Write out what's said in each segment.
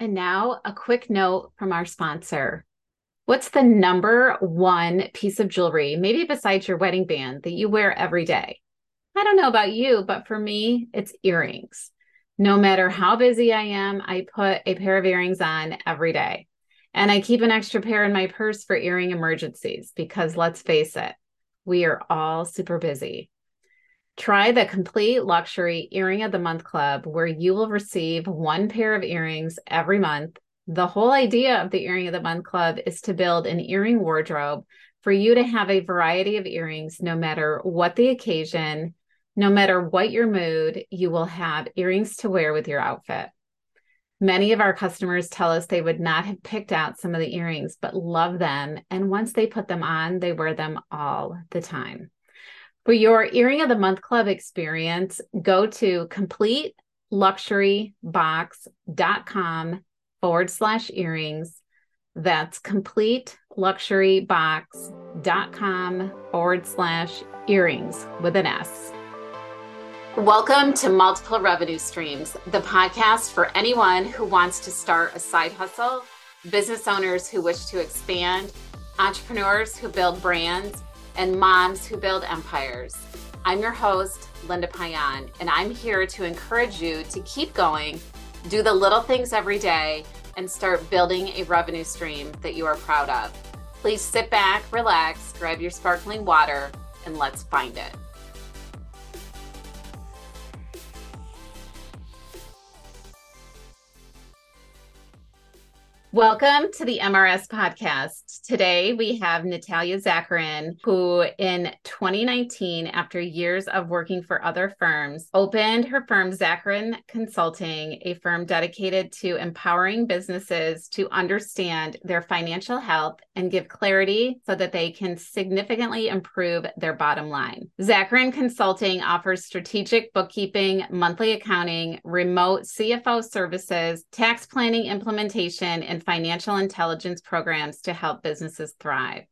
And now, a quick note from our sponsor. What's the number one piece of jewelry, maybe besides your wedding band, that you wear every day? I don't know about you, but for me, it's earrings. No matter how busy I am, I put a pair of earrings on every day. And I keep an extra pair in my purse for earring emergencies because let's face it, we are all super busy. Try the complete luxury earring of the month club where you will receive one pair of earrings every month. The whole idea of the earring of the month club is to build an earring wardrobe for you to have a variety of earrings no matter what the occasion, no matter what your mood, you will have earrings to wear with your outfit. Many of our customers tell us they would not have picked out some of the earrings, but love them. And once they put them on, they wear them all the time. For your Earring of the Month Club experience, go to completeluxurybox.com forward slash earrings. That's completeluxurybox.com forward slash earrings with an S. Welcome to Multiple Revenue Streams, the podcast for anyone who wants to start a side hustle, business owners who wish to expand, entrepreneurs who build brands and moms who build empires. I'm your host, Linda Payan, and I'm here to encourage you to keep going, do the little things every day, and start building a revenue stream that you are proud of. Please sit back, relax, grab your sparkling water, and let's find it. Welcome to the MRS podcast. Today we have Natalia Zacharin, who in 2019, after years of working for other firms, opened her firm Zacharin Consulting, a firm dedicated to empowering businesses to understand their financial health and give clarity so that they can significantly improve their bottom line. Zacharin Consulting offers strategic bookkeeping, monthly accounting, remote CFO services, tax planning implementation, and financial intelligence programs to help businesses thrive.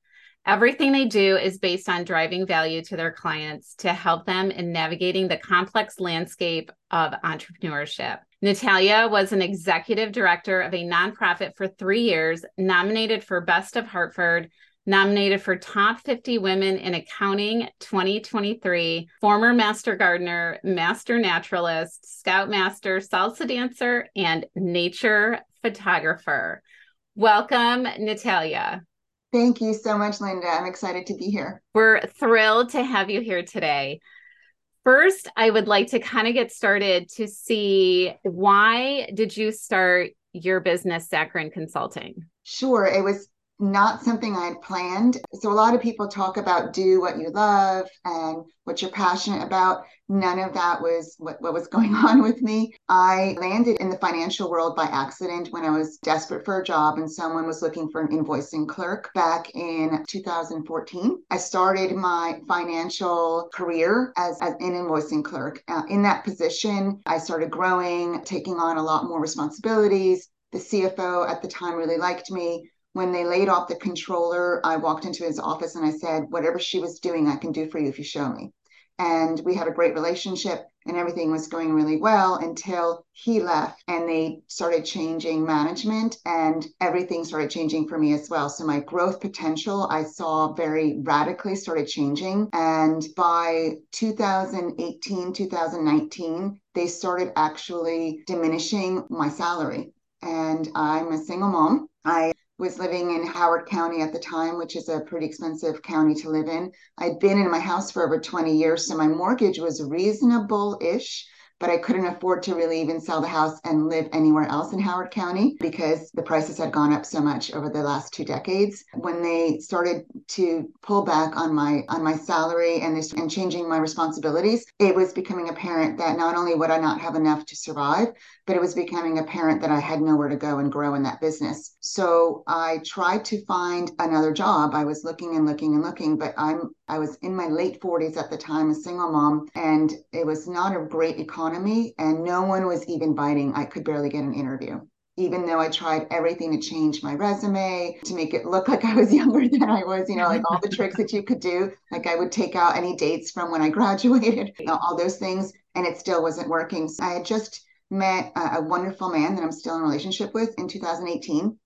Everything they do is based on driving value to their clients to help them in navigating the complex landscape of entrepreneurship. Natalia was an executive director of a nonprofit for three years, nominated for Best of Hartford, nominated for Top 50 Women in Accounting 2023, former Master Gardener, Master Naturalist, Scoutmaster, Salsa Dancer, and Nature Photographer. Welcome, Natalia. Thank you so much, Linda. I'm excited to be here. We're thrilled to have you here today. First, I would like to kind of get started to see why did you start your business, Zacharin Consulting? Sure. It was not something I had planned. So a lot of people talk about do what you love and what you're passionate about. None of that was what, what was going on with me. I landed in the financial world by accident when I was desperate for a job and someone was looking for an invoicing clerk back in 2014. I started my financial career as, as an invoicing clerk. Uh, in that position, I started growing, taking on a lot more responsibilities. The CFO at the time really liked me when they laid off the controller, I walked into his office and I said, Whatever she was doing, I can do for you if you show me. And we had a great relationship and everything was going really well until he left and they started changing management and everything started changing for me as well. So my growth potential I saw very radically started changing. And by 2018, 2019, they started actually diminishing my salary. And I'm a single mom. I was living in Howard County at the time, which is a pretty expensive county to live in. I'd been in my house for over 20 years, so my mortgage was reasonable ish but I couldn't afford to really even sell the house and live anywhere else in Howard County because the prices had gone up so much over the last two decades. When they started to pull back on my on my salary and this and changing my responsibilities, it was becoming apparent that not only would I not have enough to survive, but it was becoming apparent that I had nowhere to go and grow in that business. So I tried to find another job. I was looking and looking and looking, but I'm I was in my late 40s at the time, a single mom, and it was not a great economy, and no one was even biting. I could barely get an interview. Even though I tried everything to change my resume to make it look like I was younger than I was, you know, like all the tricks that you could do. Like I would take out any dates from when I graduated, you know, all those things, and it still wasn't working. So I had just met a, a wonderful man that I'm still in relationship with in 2018.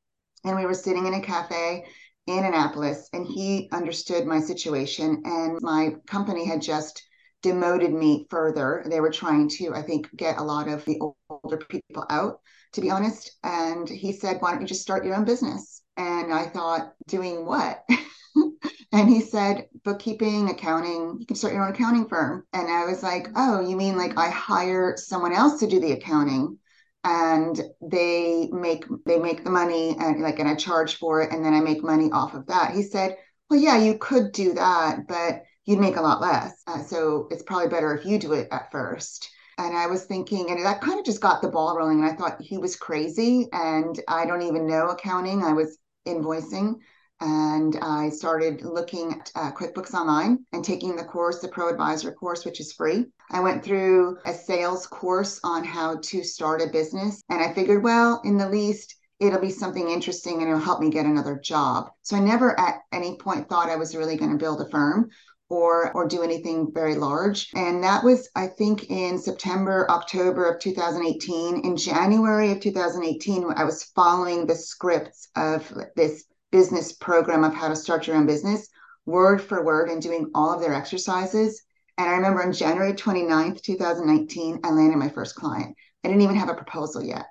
And we were sitting in a cafe in Annapolis, and he understood my situation. And my company had just demoted me further. They were trying to, I think, get a lot of the older people out, to be honest. And he said, Why don't you just start your own business? And I thought, Doing what? and he said, Bookkeeping, accounting, you can start your own accounting firm. And I was like, Oh, you mean like I hire someone else to do the accounting? and they make they make the money and like and I charge for it and then I make money off of that. He said, "Well, yeah, you could do that, but you'd make a lot less. Uh, so it's probably better if you do it at first. And I was thinking, and that kind of just got the ball rolling. And I thought he was crazy. And I don't even know accounting. I was invoicing. And I started looking at uh, QuickBooks Online and taking the course, the Pro Advisor course, which is free. I went through a sales course on how to start a business. And I figured, well, in the least, it'll be something interesting and it'll help me get another job. So I never at any point thought I was really going to build a firm or or do anything very large. And that was, I think, in September, October of 2018. In January of 2018, I was following the scripts of this business program of how to start your own business, word for word, and doing all of their exercises. And I remember on January 29th, 2019, I landed my first client. I didn't even have a proposal yet.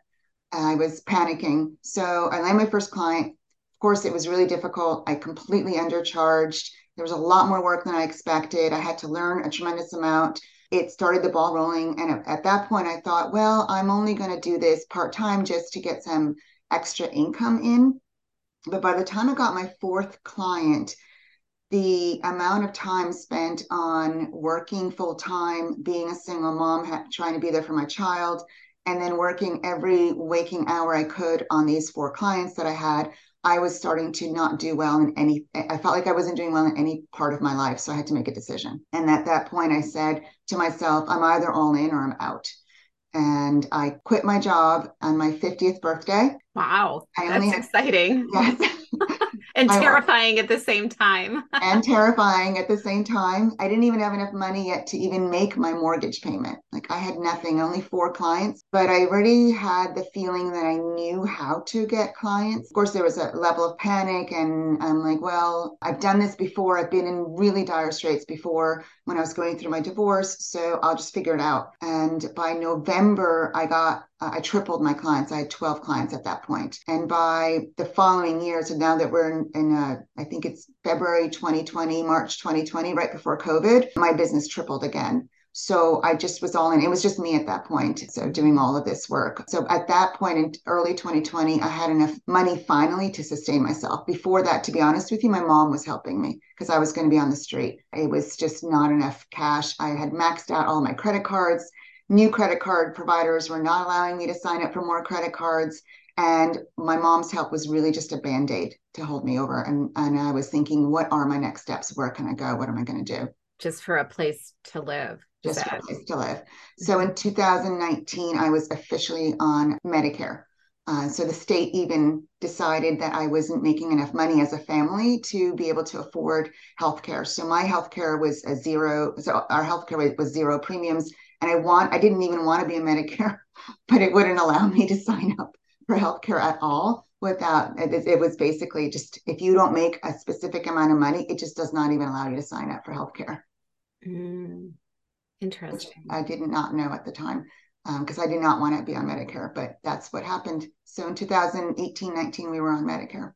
I was panicking. So I landed my first client. Of course, it was really difficult. I completely undercharged there was a lot more work than I expected. I had to learn a tremendous amount. It started the ball rolling. And at that point, I thought, well, I'm only going to do this part time just to get some extra income in. But by the time I got my fourth client, the amount of time spent on working full time, being a single mom, trying to be there for my child, and then working every waking hour I could on these four clients that I had I was starting to not do well in any, I felt like I wasn't doing well in any part of my life. So I had to make a decision. And at that point, I said to myself, I'm either all in or I'm out. And I quit my job on my 50th birthday. Wow. I that's had, exciting. Yes. And terrifying at the same time. and terrifying at the same time. I didn't even have enough money yet to even make my mortgage payment. Like I had nothing, only four clients, but I already had the feeling that I knew how to get clients. Of course, there was a level of panic, and I'm like, well, I've done this before. I've been in really dire straits before when I was going through my divorce, so I'll just figure it out. And by November, I got I tripled my clients. I had 12 clients at that point. And by the following year, so now that we're in, in uh, I think it's February 2020, March 2020, right before COVID, my business tripled again. So I just was all in. It was just me at that point. So doing all of this work. So at that point in early 2020, I had enough money finally to sustain myself. Before that, to be honest with you, my mom was helping me because I was going to be on the street. It was just not enough cash. I had maxed out all my credit cards new credit card providers were not allowing me to sign up for more credit cards. And my mom's help was really just a band aid to hold me over. And, and I was thinking, what are my next steps? Where can I go? What am I going to do? Just for a place to live. Just for a place to live. So in 2019, I was officially on Medicare. Uh, so the state even decided that I wasn't making enough money as a family to be able to afford healthcare. So my healthcare was a zero. So our healthcare was zero premiums and I want I didn't even want to be a Medicare, but it wouldn't allow me to sign up for healthcare at all without it, it was basically just if you don't make a specific amount of money, it just does not even allow you to sign up for healthcare. Mm, interesting. I did not know at the time because um, I did not want to be on Medicare, but that's what happened. So in 2018, 19, we were on Medicare.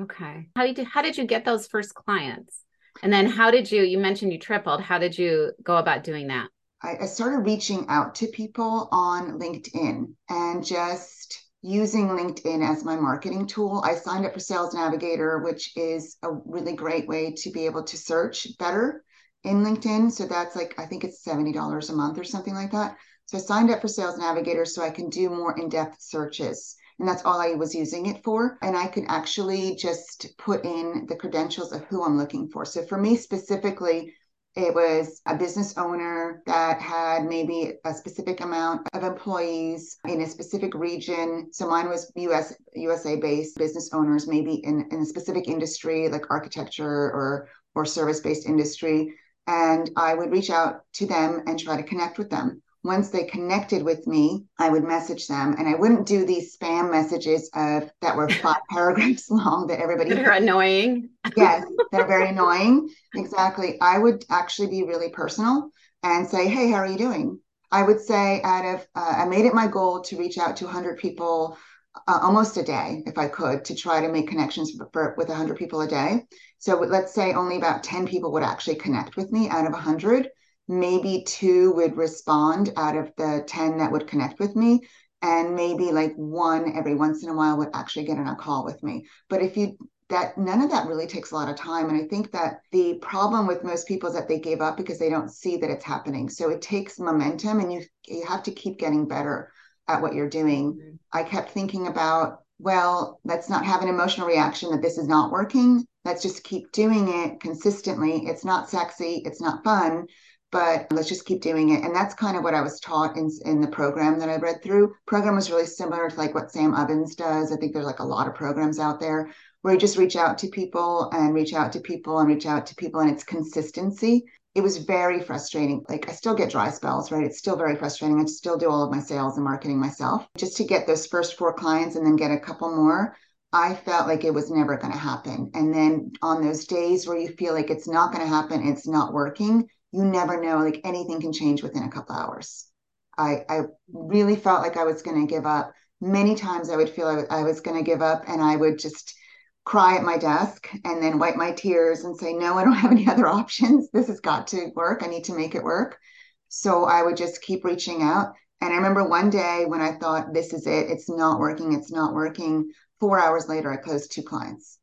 Okay. How did you, how did you get those first clients? And then how did you, you mentioned you tripled. How did you go about doing that? I, I started reaching out to people on LinkedIn and just using LinkedIn as my marketing tool. I signed up for Sales Navigator, which is a really great way to be able to search better in LinkedIn. So that's like, I think it's $70 a month or something like that. So I signed up for Sales Navigator so I can do more in depth searches. And that's all I was using it for. And I could actually just put in the credentials of who I'm looking for. So for me specifically, it was a business owner that had maybe a specific amount of employees in a specific region. So mine was US USA based business owners, maybe in, in a specific industry like architecture or or service based industry. And I would reach out to them and try to connect with them. Once they connected with me, I would message them and I wouldn't do these spam messages of that were five paragraphs long that everybody that are annoying. yes, they're very annoying. Exactly. I would actually be really personal and say, Hey, how are you doing? I would say out of uh, I made it my goal to reach out to 100 people uh, almost a day if I could to try to make connections for, for, with 100 people a day. So let's say only about 10 people would actually connect with me out of 100 maybe two would respond out of the 10 that would connect with me. And maybe like one every once in a while would actually get on a call with me. But if you that none of that really takes a lot of time. And i think that the problem with most people is that they give up because they don't see that it's happening. So it takes momentum and you you have to keep getting better at what you're doing. Mm-hmm. i kept thinking about well let's not have an emotional reaction that this is not working. Let's just keep doing it consistently. It's not sexy. It's not fun but let's just keep doing it. And that's kind of what I was taught in, in the program that I read through. Program was really similar to like what Sam Ovens does. I think there's like a lot of programs out there where you just reach out to people and reach out to people and reach out to people and it's consistency. It was very frustrating. Like I still get dry spells, right? It's still very frustrating. I still do all of my sales and marketing myself. Just to get those first four clients and then get a couple more, I felt like it was never going to happen. And then on those days where you feel like it's not going to happen, it's not working, you never know like anything can change within a couple hours. I i really felt like i was going to give up. Many times i would feel i, I was going to give up and i would just cry at my desk and then wipe my tears and say no i don't have any other options. This has got to work. I need to make it work. So i would just keep reaching out. And i remember one day when i thought this is it. It's not working. It's not working. Four hours later i closed two clients.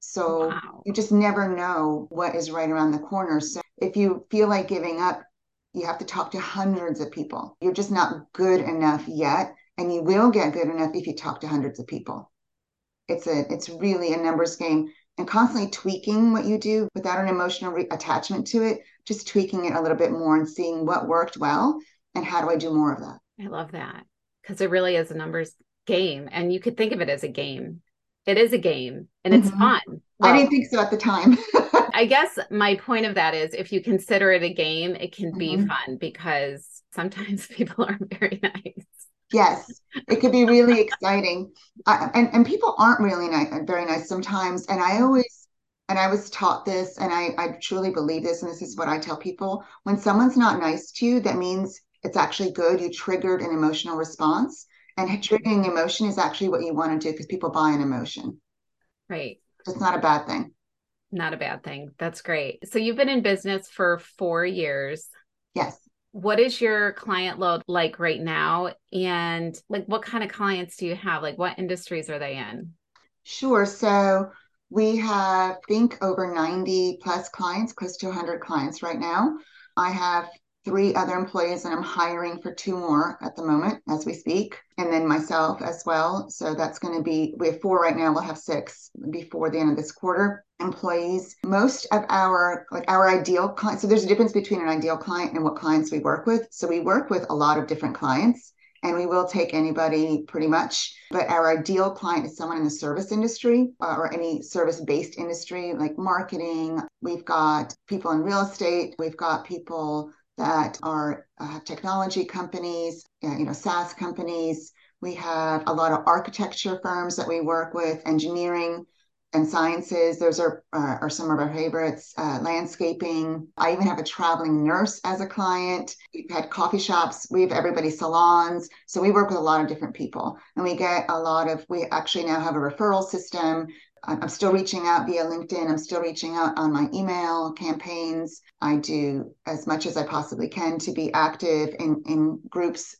So wow. you just never know what is right around the corner. So if you feel like giving up, you have to talk to hundreds of people. You're just not good enough yet. And you will get good enough if you talk to hundreds of people. It's a it's really a numbers game and constantly tweaking what you do without an emotional re- attachment to it, just tweaking it a little bit more and seeing what worked well and how do I do more of that. I love that because it really is a numbers game and you could think of it as a game it is a game and it's mm-hmm. fun. Well, I didn't think so at the time. I guess my point of that is if you consider it a game, it can be mm-hmm. fun because sometimes people are very nice. Yes, it could be really exciting. Uh, and, and people aren't really nice, very nice sometimes. And I always, and I was taught this, and I, I truly believe this, and this is what I tell people when someone's not nice to you, that means it's actually good. You triggered an emotional response. And triggering emotion is actually what you want to do because people buy an emotion. Right. It's not a bad thing. Not a bad thing. That's great. So you've been in business for four years. Yes. What is your client load like right now? And like what kind of clients do you have? Like what industries are they in? Sure. So we have, I think, over 90 plus clients, close to 100 clients right now. I have three other employees and I'm hiring for two more at the moment as we speak, and then myself as well. So that's going to be, we have four right now, we'll have six before the end of this quarter employees. Most of our, like our ideal client, so there's a difference between an ideal client and what clients we work with. So we work with a lot of different clients and we will take anybody pretty much. But our ideal client is someone in the service industry uh, or any service based industry like marketing. We've got people in real estate, we've got people that are uh, technology companies, you know, SaaS companies. We have a lot of architecture firms that we work with, engineering and sciences. Those are uh, are some of our favorites. Uh, landscaping. I even have a traveling nurse as a client. We've had coffee shops. We have everybody salons. So we work with a lot of different people, and we get a lot of. We actually now have a referral system I'm still reaching out via LinkedIn. I'm still reaching out on my email campaigns. I do as much as I possibly can to be active in, in groups.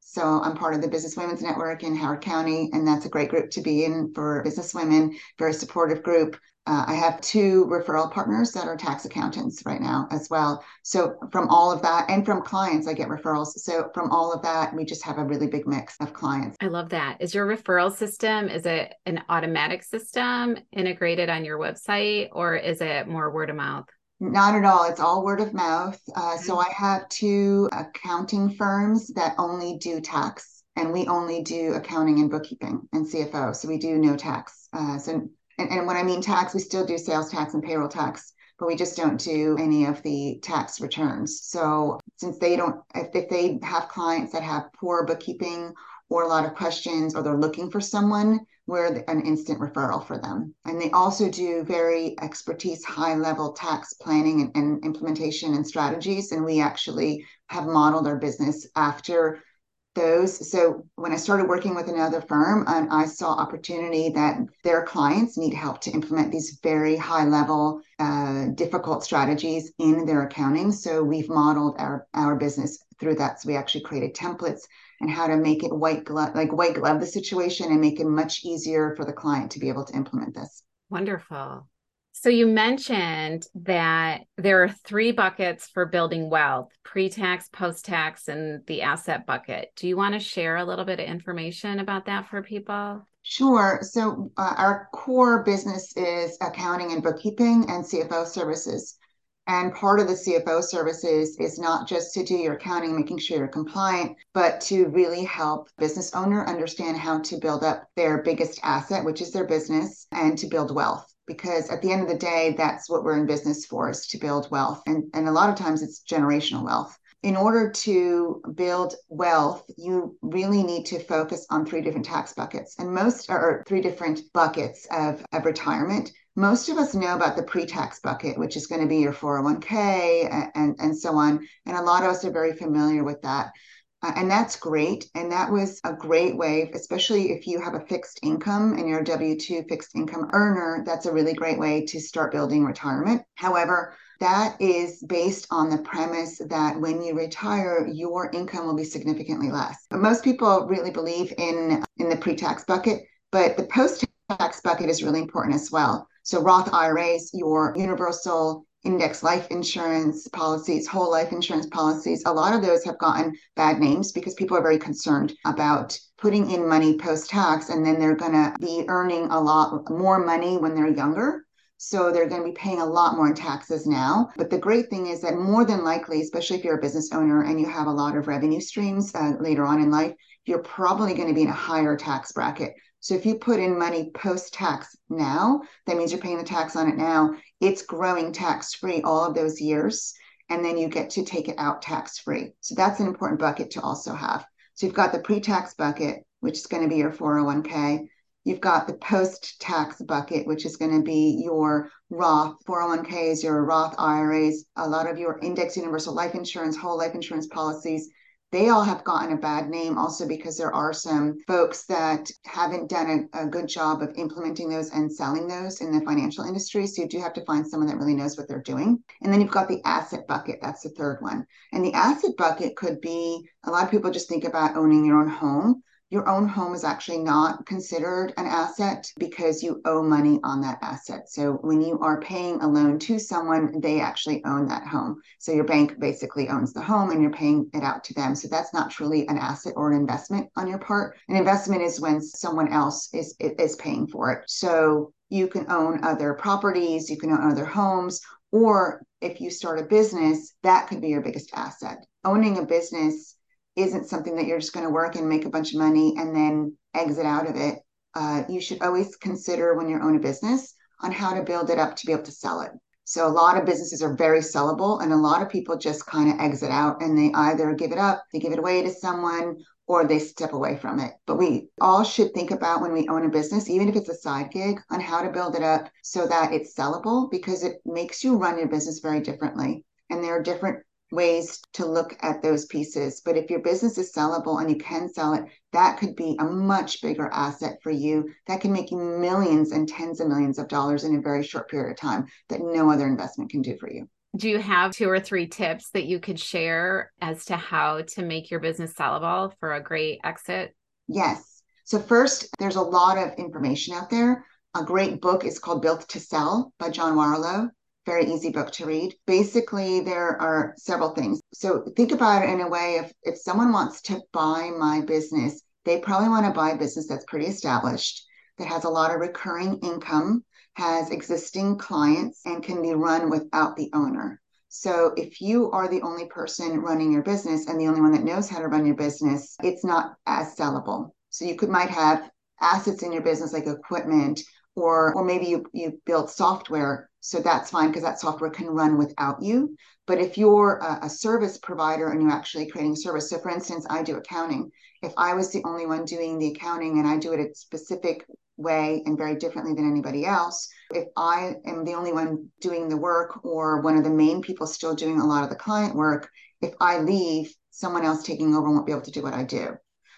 So I'm part of the Business Women's Network in Howard County, and that's a great group to be in for business women, very supportive group. Uh, I have two referral partners that are tax accountants right now as well. So from all of that and from clients, I get referrals. So from all of that, we just have a really big mix of clients. I love that. Is your referral system, is it an automatic system integrated on your website or is it more word of mouth? Not at all. It's all word of mouth. Uh, so I have two accounting firms that only do tax and we only do accounting and bookkeeping and CFO. So we do no tax. Uh, so and, and when I mean tax, we still do sales tax and payroll tax, but we just don't do any of the tax returns. So since they don't, if, if they have clients that have poor bookkeeping or a lot of questions or they're looking for someone, we're an instant referral for them. And they also do very expertise, high level tax planning and, and implementation and strategies. And we actually have modeled our business after those. So when I started working with another firm, and I saw opportunity that their clients need help to implement these very high level, uh, difficult strategies in their accounting. So we've modeled our our business through that. So we actually created templates and how to make it white glove, like white glove the situation, and make it much easier for the client to be able to implement this. Wonderful. So you mentioned that there are three buckets for building wealth pre-tax, post-tax, and the asset bucket. Do you want to share a little bit of information about that for people? Sure. So uh, our core business is accounting and bookkeeping and CFO services. And part of the CFO services is not just to do your accounting, making sure you're compliant, but to really help business owner understand how to build up their biggest asset, which is their business, and to build wealth because at the end of the day, that's what we're in business for is to build wealth. And, and a lot of times it's generational wealth. In order to build wealth, you really need to focus on three different tax buckets and most are three different buckets of, of retirement. Most of us know about the pre tax bucket, which is going to be your 401k and, and, and so on. And a lot of us are very familiar with that. Uh, and that's great. And that was a great way, especially if you have a fixed income and you're a W 2 fixed income earner, that's a really great way to start building retirement. However, that is based on the premise that when you retire, your income will be significantly less. Most people really believe in, in the pre tax bucket, but the post tax bucket is really important as well. So, Roth IRAs, your universal index life insurance policies, whole life insurance policies, a lot of those have gotten bad names because people are very concerned about putting in money post tax and then they're going to be earning a lot more money when they're younger. So they're going to be paying a lot more in taxes now. But the great thing is that more than likely, especially if you're a business owner and you have a lot of revenue streams uh, later on in life, you're probably going to be in a higher tax bracket. So if you put in money post tax now, that means you're paying the tax on it now. It's growing tax free all of those years. And then you get to take it out tax free. So that's an important bucket to also have. So you've got the pre tax bucket, which is going to be your 401k. You've got the post tax bucket, which is going to be your Roth 401ks, your Roth IRAs, a lot of your index universal life insurance, whole life insurance policies, they all have gotten a bad name also because there are some folks that haven't done a, a, good job of implementing those and selling those in the financial industry. So you do have to find someone that really knows what they're doing. And then you've got the asset bucket. That's the third one. And the asset bucket could be a lot of people just think about owning your own home your own home is actually not considered an asset because you owe money on that asset. So when you are paying a loan to someone, they actually own that home. So your bank basically owns the home and you're paying it out to them. So that's not truly an asset or an investment on your part. An investment is when someone else is is paying for it. So you can own other properties, you can own other homes, or if you start a business, that could be your biggest asset. Owning a business isn't something that you're just going to work and make a bunch of money and then exit out of it. Uh, you should always consider when you own a business on how to build it up to be able to sell it. So a lot of businesses are very sellable, and a lot of people just kind of exit out and they either give it up, they give it away to someone, or they step away from it. But we all should think about when we own a business, even if it's a side gig, on how to build it up so that it's sellable because it makes you run your business very differently. And there are different ways to look at those pieces. But if your business is sellable and you can sell it, that could be a much bigger asset for you. That can make you millions and tens of millions of dollars in a very short period of time that no other investment can do for you. Do you have two or three tips that you could share as to how to make your business sellable for a great exit? Yes. So, first, there's a lot of information out there. A great book is called Built to Sell by John Warrillow very easy book to read. Basically, there are several things. So think about it in a way if if someone wants to buy my business, they probably want to buy a business that's pretty established, that has a lot of recurring income, has existing clients, and can be run without the owner. So if you are the only person running your business and the only one that knows how to run your business, it's not as sellable. So you could might have assets in your business like equipment or or maybe you you build software So that's fine because that software can run without you. But if you're a, a, service provider and you're actually creating a service, so for instance, I do accounting. If I was the only one doing the accounting and I do it a specific way and very differently than anybody else, if I am the only one doing the work or one of the main people still doing a lot of the client work, if I leave, someone else taking over won't be able to do what I do.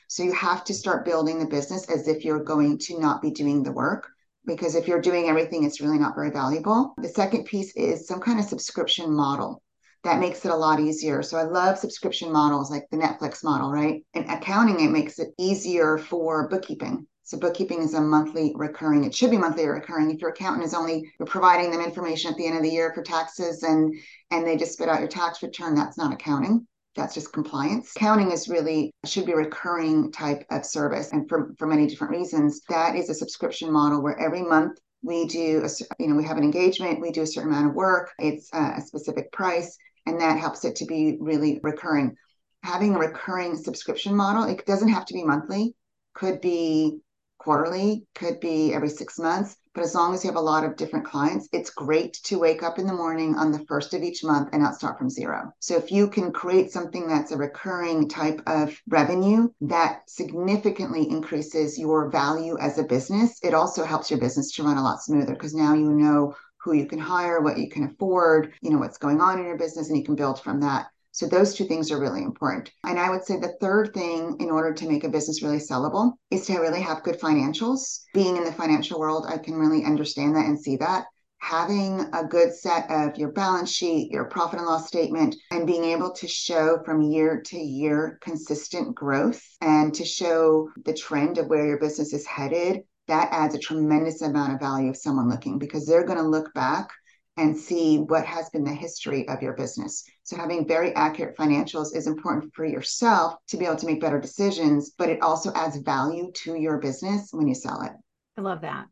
So you have to start building the business as if you're going to not be doing the work because if you're doing everything, it's really not very valuable. The second piece is some kind of subscription model that makes it a lot easier. So I love subscription models like the Netflix model, right? In accounting, it makes it easier for bookkeeping. So bookkeeping is a monthly recurring. It should be monthly recurring. If your accountant is only providing them information at the end of the year for taxes and and they just spit out your tax return, that's not accounting that's just compliance. Accounting is really should be a recurring type of service, and for for many different reasons, that is a subscription model where every month we do a, you know we have an engagement, we do a certain amount of work, it's a specific price, and that helps it to be really recurring. Having a recurring subscription model, it doesn't have to be monthly, could be quarterly, could be every six months. But as long as you have a lot of different clients, it's great to wake up in the morning on the first of each month and not start from zero. So if you can create something that's a recurring type of revenue that significantly increases your value as a business, it also helps your business to run a lot smoother because now you know who you can hire, what you can afford, you know, what's going on in your business, and you can build from that. So those two things are really important. And I would say the third thing in order to make a business really sellable is to really have good financials. Being in the financial world, I can really understand that and see that. Having a good set of your balance sheet, your profit and loss statement, and being able to show from year to year consistent growth and to show the trend of where your business is headed, that adds a tremendous amount of value of someone looking because they're going to look back and see what has been the history of your business. So, having very accurate financials is important for yourself to be able to make better decisions, but it also adds value to your business when you sell it. I love that.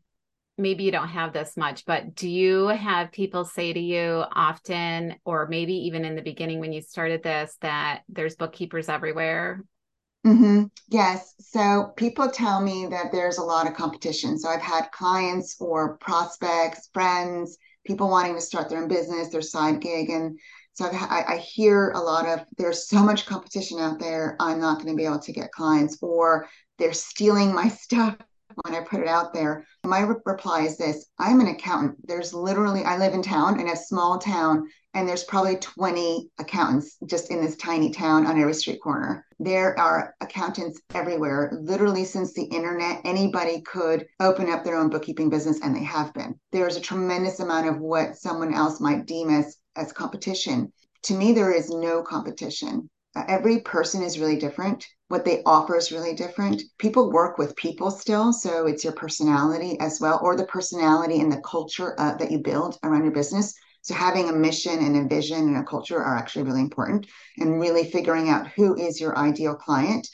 Maybe you don't have this much, but do you have people say to you often, or maybe even in the beginning when you started this, that there's bookkeepers everywhere? Mm-hmm. Yes. So people tell me that there's a lot of competition. So I've had clients or prospects, friends people wanting to start their own business, their side gig. And so I, I hear a lot of there's so much competition out there. I'm not going to be able to get clients, or they're stealing my stuff when I put it out there. My re- reply is this I'm an accountant. There's literally, I live in town in a small town, and there's probably 20 accountants just in this tiny town on every street corner. There are accountants everywhere. Literally, since the internet, anybody could open up their own bookkeeping business, and they have been. There's a tremendous amount of what someone else might deem as, as competition. To me, there is no competition. Uh, every person is really different. What they offer is really different. People work with people still, so it's your personality as well, or the personality and the culture uh, that you build around your business so having a mission and a vision and a culture are actually really important and really figuring out who is your ideal client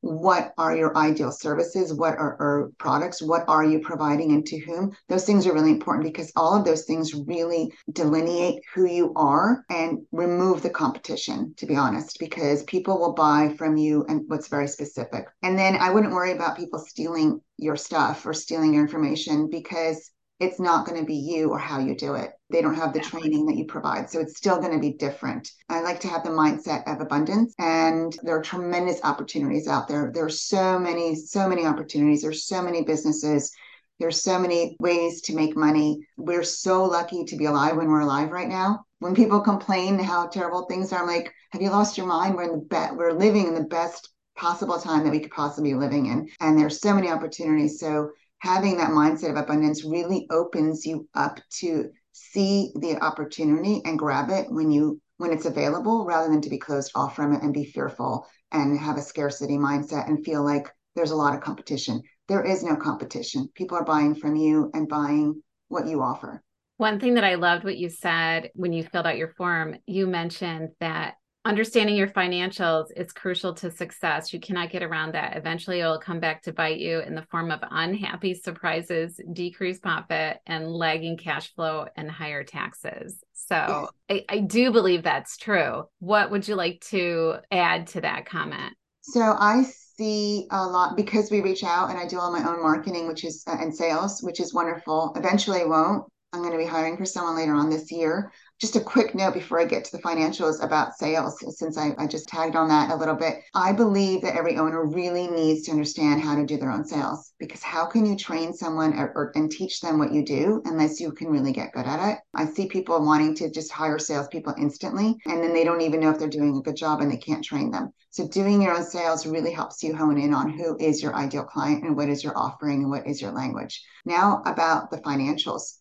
what are your ideal services? What are, are products? What are you providing and to whom? Those things are really important because all of those things really delineate who you are and remove the competition to be honest because people will buy from you and what's very specific. And then i wouldn't worry about people stealing your stuff or stealing your information because it's not going to be you or how you do it. They don't have the training that you provide. So it's still going to be different. I like to have the mindset of abundance and there are tremendous opportunities out there. There are so many, so many opportunities. There's so many businesses. There's so many ways to make money. We're so lucky to be alive when we're alive right now. When people complain how terrible things are, I'm like, have you lost your mind? We're in the best, we're living in the best possible time that we could possibly be living in. And there's so many opportunities. So having that mindset of abundance really opens you up to see the opportunity and grab it when you when it's available rather than to be closed off from it and be fearful and have a scarcity mindset and feel like there's a lot of competition. There is no competition. People are buying from you and buying what you offer. One thing that I loved what you said when you filled out your form, you mentioned that understanding your financials is crucial to success. You cannot get around that. Eventually, it will come back to bite you in the form of unhappy surprises, decreased profit, and lagging cash flow and higher taxes. So, I, I do believe that's true. What would you like to add to that comment? So, I see a lot because we reach out and I do all my own marketing, which is uh, and sales, which is wonderful. Eventually, won't I'm going to be hiring for someone later on this year. Just a quick note before I get to the financials about sales, since I, I just tagged on that a little bit. I believe that every owner really needs to understand how to do their own sales because how can you train someone or, or, and teach them what you do unless you can really get good at it? I see people wanting to just hire salespeople instantly and then they don't even know if they're doing a good job and they can't train them. So doing your own sales really helps you hone in on who is your ideal client and what is your offering and what is your language. Now about the financials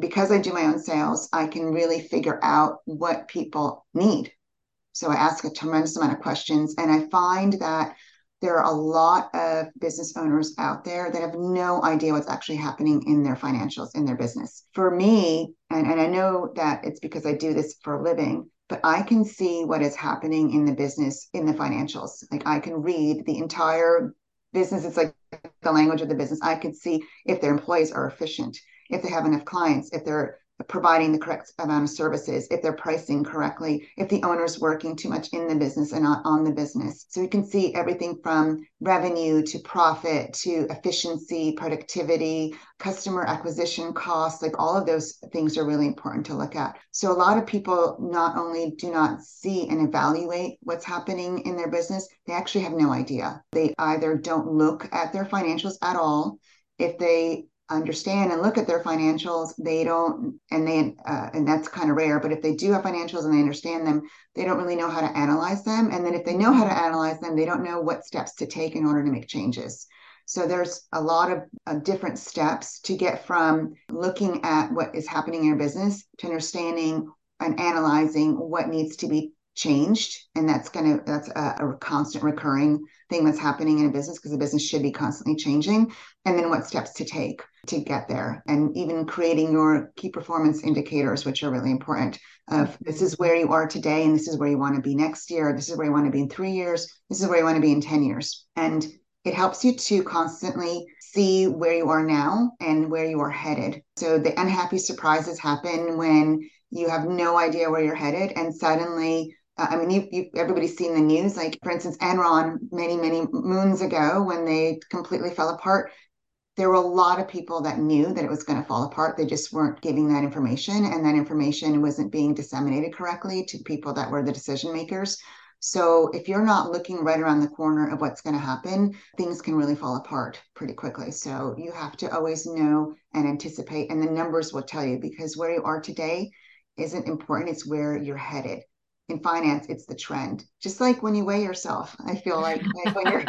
because I do my own sales, I can really figure out what people need. So I ask a tremendous amount of questions, and I find that there are a lot of business owners out there that have no idea what's actually happening in their financials, in their business. For me, and, and I know that it's because I do this for a living, but I can see what is happening in the business, in the financials. Like I can read the entire business. It's like the language of the business. I can see if their employees are efficient if they have enough clients, if they're providing the correct amount of services, if they're pricing correctly, if the owner's working too much in the business and not on the business. So you can see everything from revenue to profit to efficiency, productivity, customer acquisition costs, like all of those things are really important to look at. So a lot of people not only do not see and evaluate what's happening in their business, they actually have no idea. They either don't look at their financials at all if they understand and look at their financials they don't and they uh, and that's kind of rare but if they do have financials and they understand them they don't really know how to analyze them. And then if they know how to analyze them they don't know what steps to take in order to make changes. So there's a lot of uh, different steps to get from looking at what is happening in your business to understanding and analyzing what needs to be changed and that's going to that's a, a, constant recurring thing that's happening in a business because the business should be constantly changing and then what steps to take to get there. And even creating your key performance indicators which are really important of this is where you are today and this is where you want to be next year this is where you want to be in 3 years this is where you want to be in 10 years. And it helps you to constantly see where you are now and where you are headed. So the unhappy surprises happen when you have no idea where you're headed and suddenly I mean, you, you, everybody's seen the news. Like, for instance, Enron, many, many moons ago, when they completely fell apart, there were a lot of people that knew that it was going to fall apart. They just weren't giving that information, and that information wasn't being disseminated correctly to people that were the decision makers. So, if you're not looking right around the corner of what's going to happen, things can really fall apart pretty quickly. So, you have to always know and anticipate, and the numbers will tell you because where you are today isn't important, it's where you're headed in finance it's the trend. Just like when you weigh yourself i feel like, like when you're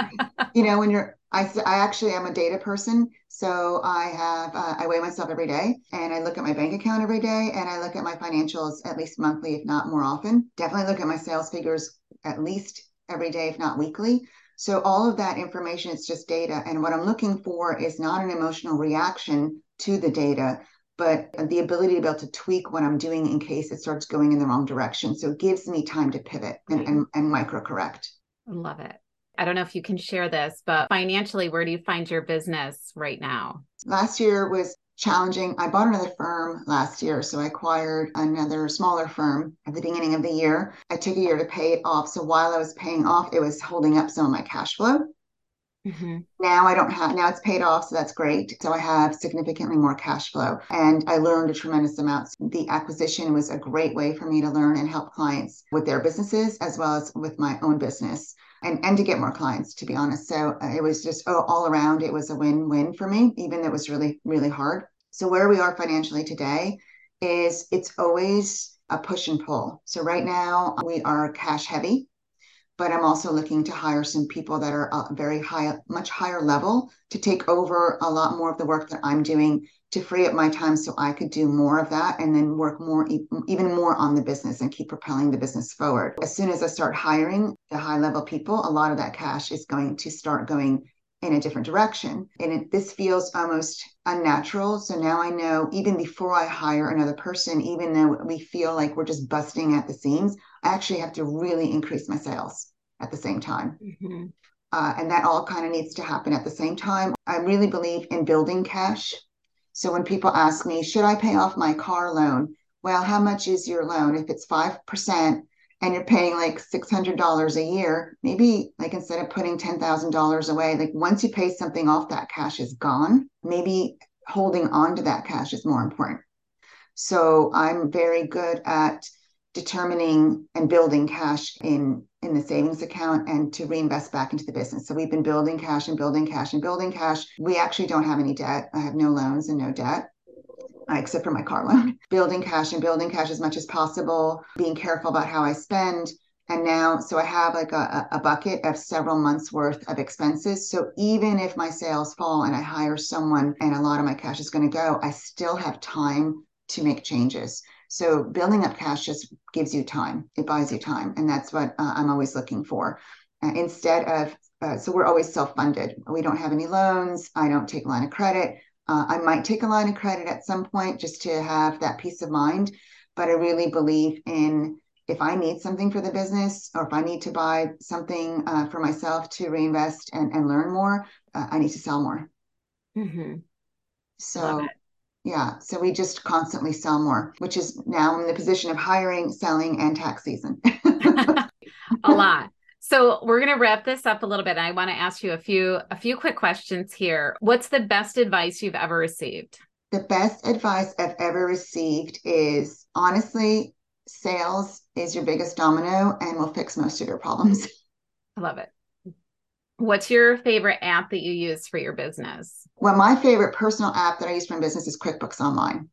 you know when you're I, I actually am a data person. So i have uh, i weigh myself every day and i look at my bank account every day and i look at my financials at least monthly if not more often. Definitely look at my sales figures at least every day if not weekly. So all of that information is just data. And what i'm looking for is not an emotional reaction to the data but the ability to be able to tweak what I'm doing in case it starts going in the wrong direction. So it gives me time to pivot and, and, and micro correct. I love it. I don't know if you can share this, but financially, where do you find your business right now? Last year was challenging. I bought another firm last year, so I acquired another smaller firm at the beginning of the year. I took a year to pay it off. So while I was paying off, it was holding up some of my cash flow. Mm-hmm. Now I don't have, now it's paid off, so that's great. So I have significantly more cash flow and I learned a tremendous amount. The acquisition was a great way for me to learn and help clients with their businesses as well as with my own business and, and to get more clients, to be honest. So uh, it was just oh, all around, it was a win win for me, even though it was really, really hard. So where we are financially today is it's always a push and pull. So right now we are cash heavy but I'm also looking to hire some people that are uh, very high, much higher level to take over a lot more of the work that I'm doing to free up my time so I could do more of that and then work more, even more on the business and keep propelling the business forward. As soon as I start hiring the high level people, a lot of that cash is going to start going in a different direction. And it, this feels almost unnatural. So now I know even before I hire another person, even though we feel like we're just busting at the seams, I actually have to really increase my sales at the same time. Mm-hmm. Uh, and that all kind of needs to happen at the same time. I really believe in building cash. So when people ask me, should I pay off my car loan? Well, how much is your loan? If it's 5%, and you're paying like $600 a year, maybe like instead of putting $10,000 away, like once you pay something off, that cash is gone. Maybe holding on to that cash is more important. So I'm very good at determining and building cash in in the savings account and to reinvest back into the business. So we've been building cash and building cash and building cash. We actually don't have any debt. I have no loans and no debt. Except for my car loan, building cash and building cash as much as possible, being careful about how I spend. And now, so I have like a, a bucket of several months worth of expenses. So even if my sales fall and I hire someone and a lot of my cash is going to go, I still have time to make changes. So building up cash just gives you time. It buys you time. And that's what uh, I'm always looking for. Uh, instead of, uh, so we're always self funded. We don't have any loans. I don't take line of credit. Uh, I might take a line of credit at some point just to have that peace of mind. But I really believe in if I need something for the business or if I need to buy something uh, for myself to reinvest and, and learn more, uh, I need to sell more. Mm-hmm. So, yeah, so we just constantly sell more, which is now I'm in the position of hiring, selling, and tax season. a lot. So we're going to wrap this up a little bit. I want to ask you a few a few quick questions here. What's the best advice you've ever received? The best advice I've ever received is honestly, sales is your biggest domino and will fix most of your problems. I love it. What's your favorite app that you use for your business? Well, my favorite personal app that I use for my business is QuickBooks Online.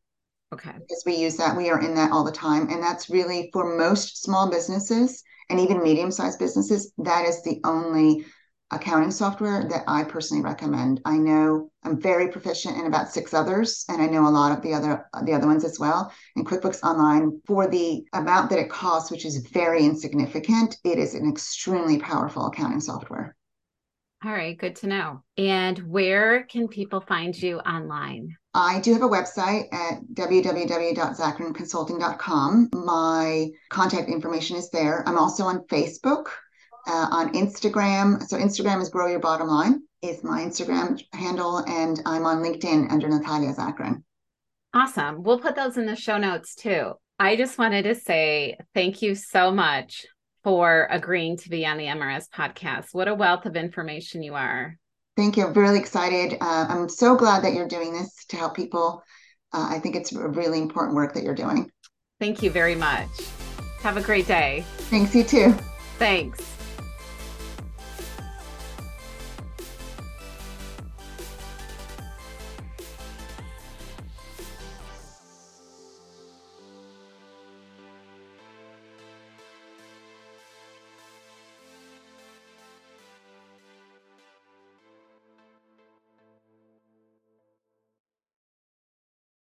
Okay. Because we use that. We are in that all the time. And that's really for most small businesses and even medium sized businesses, that is the only accounting software that I personally recommend. I know I'm very proficient in about six others, and I know a lot of the other the other ones as well. And QuickBooks Online, for the amount that it costs, which is very insignificant, it is an extremely powerful accounting software. All right, good to know. And where can people find you online? I do have a website at www.zacharinconsulting.com. My contact information is there. I'm also on Facebook, uh, on Instagram. So Instagram is Grow Your Bottom Line is my Instagram handle, and I'm on LinkedIn under Natalia Zacharin. Awesome. We'll put those in the show notes too. I just wanted to say thank you so much for agreeing to be on the MRS podcast. What a wealth of information you are. Thank you. I'm really excited. Uh, I'm so glad that you're doing this to help people. Uh, I think it's a really important work that you're doing. Thank you very much. Have a great day. Thanks, you too. Thanks.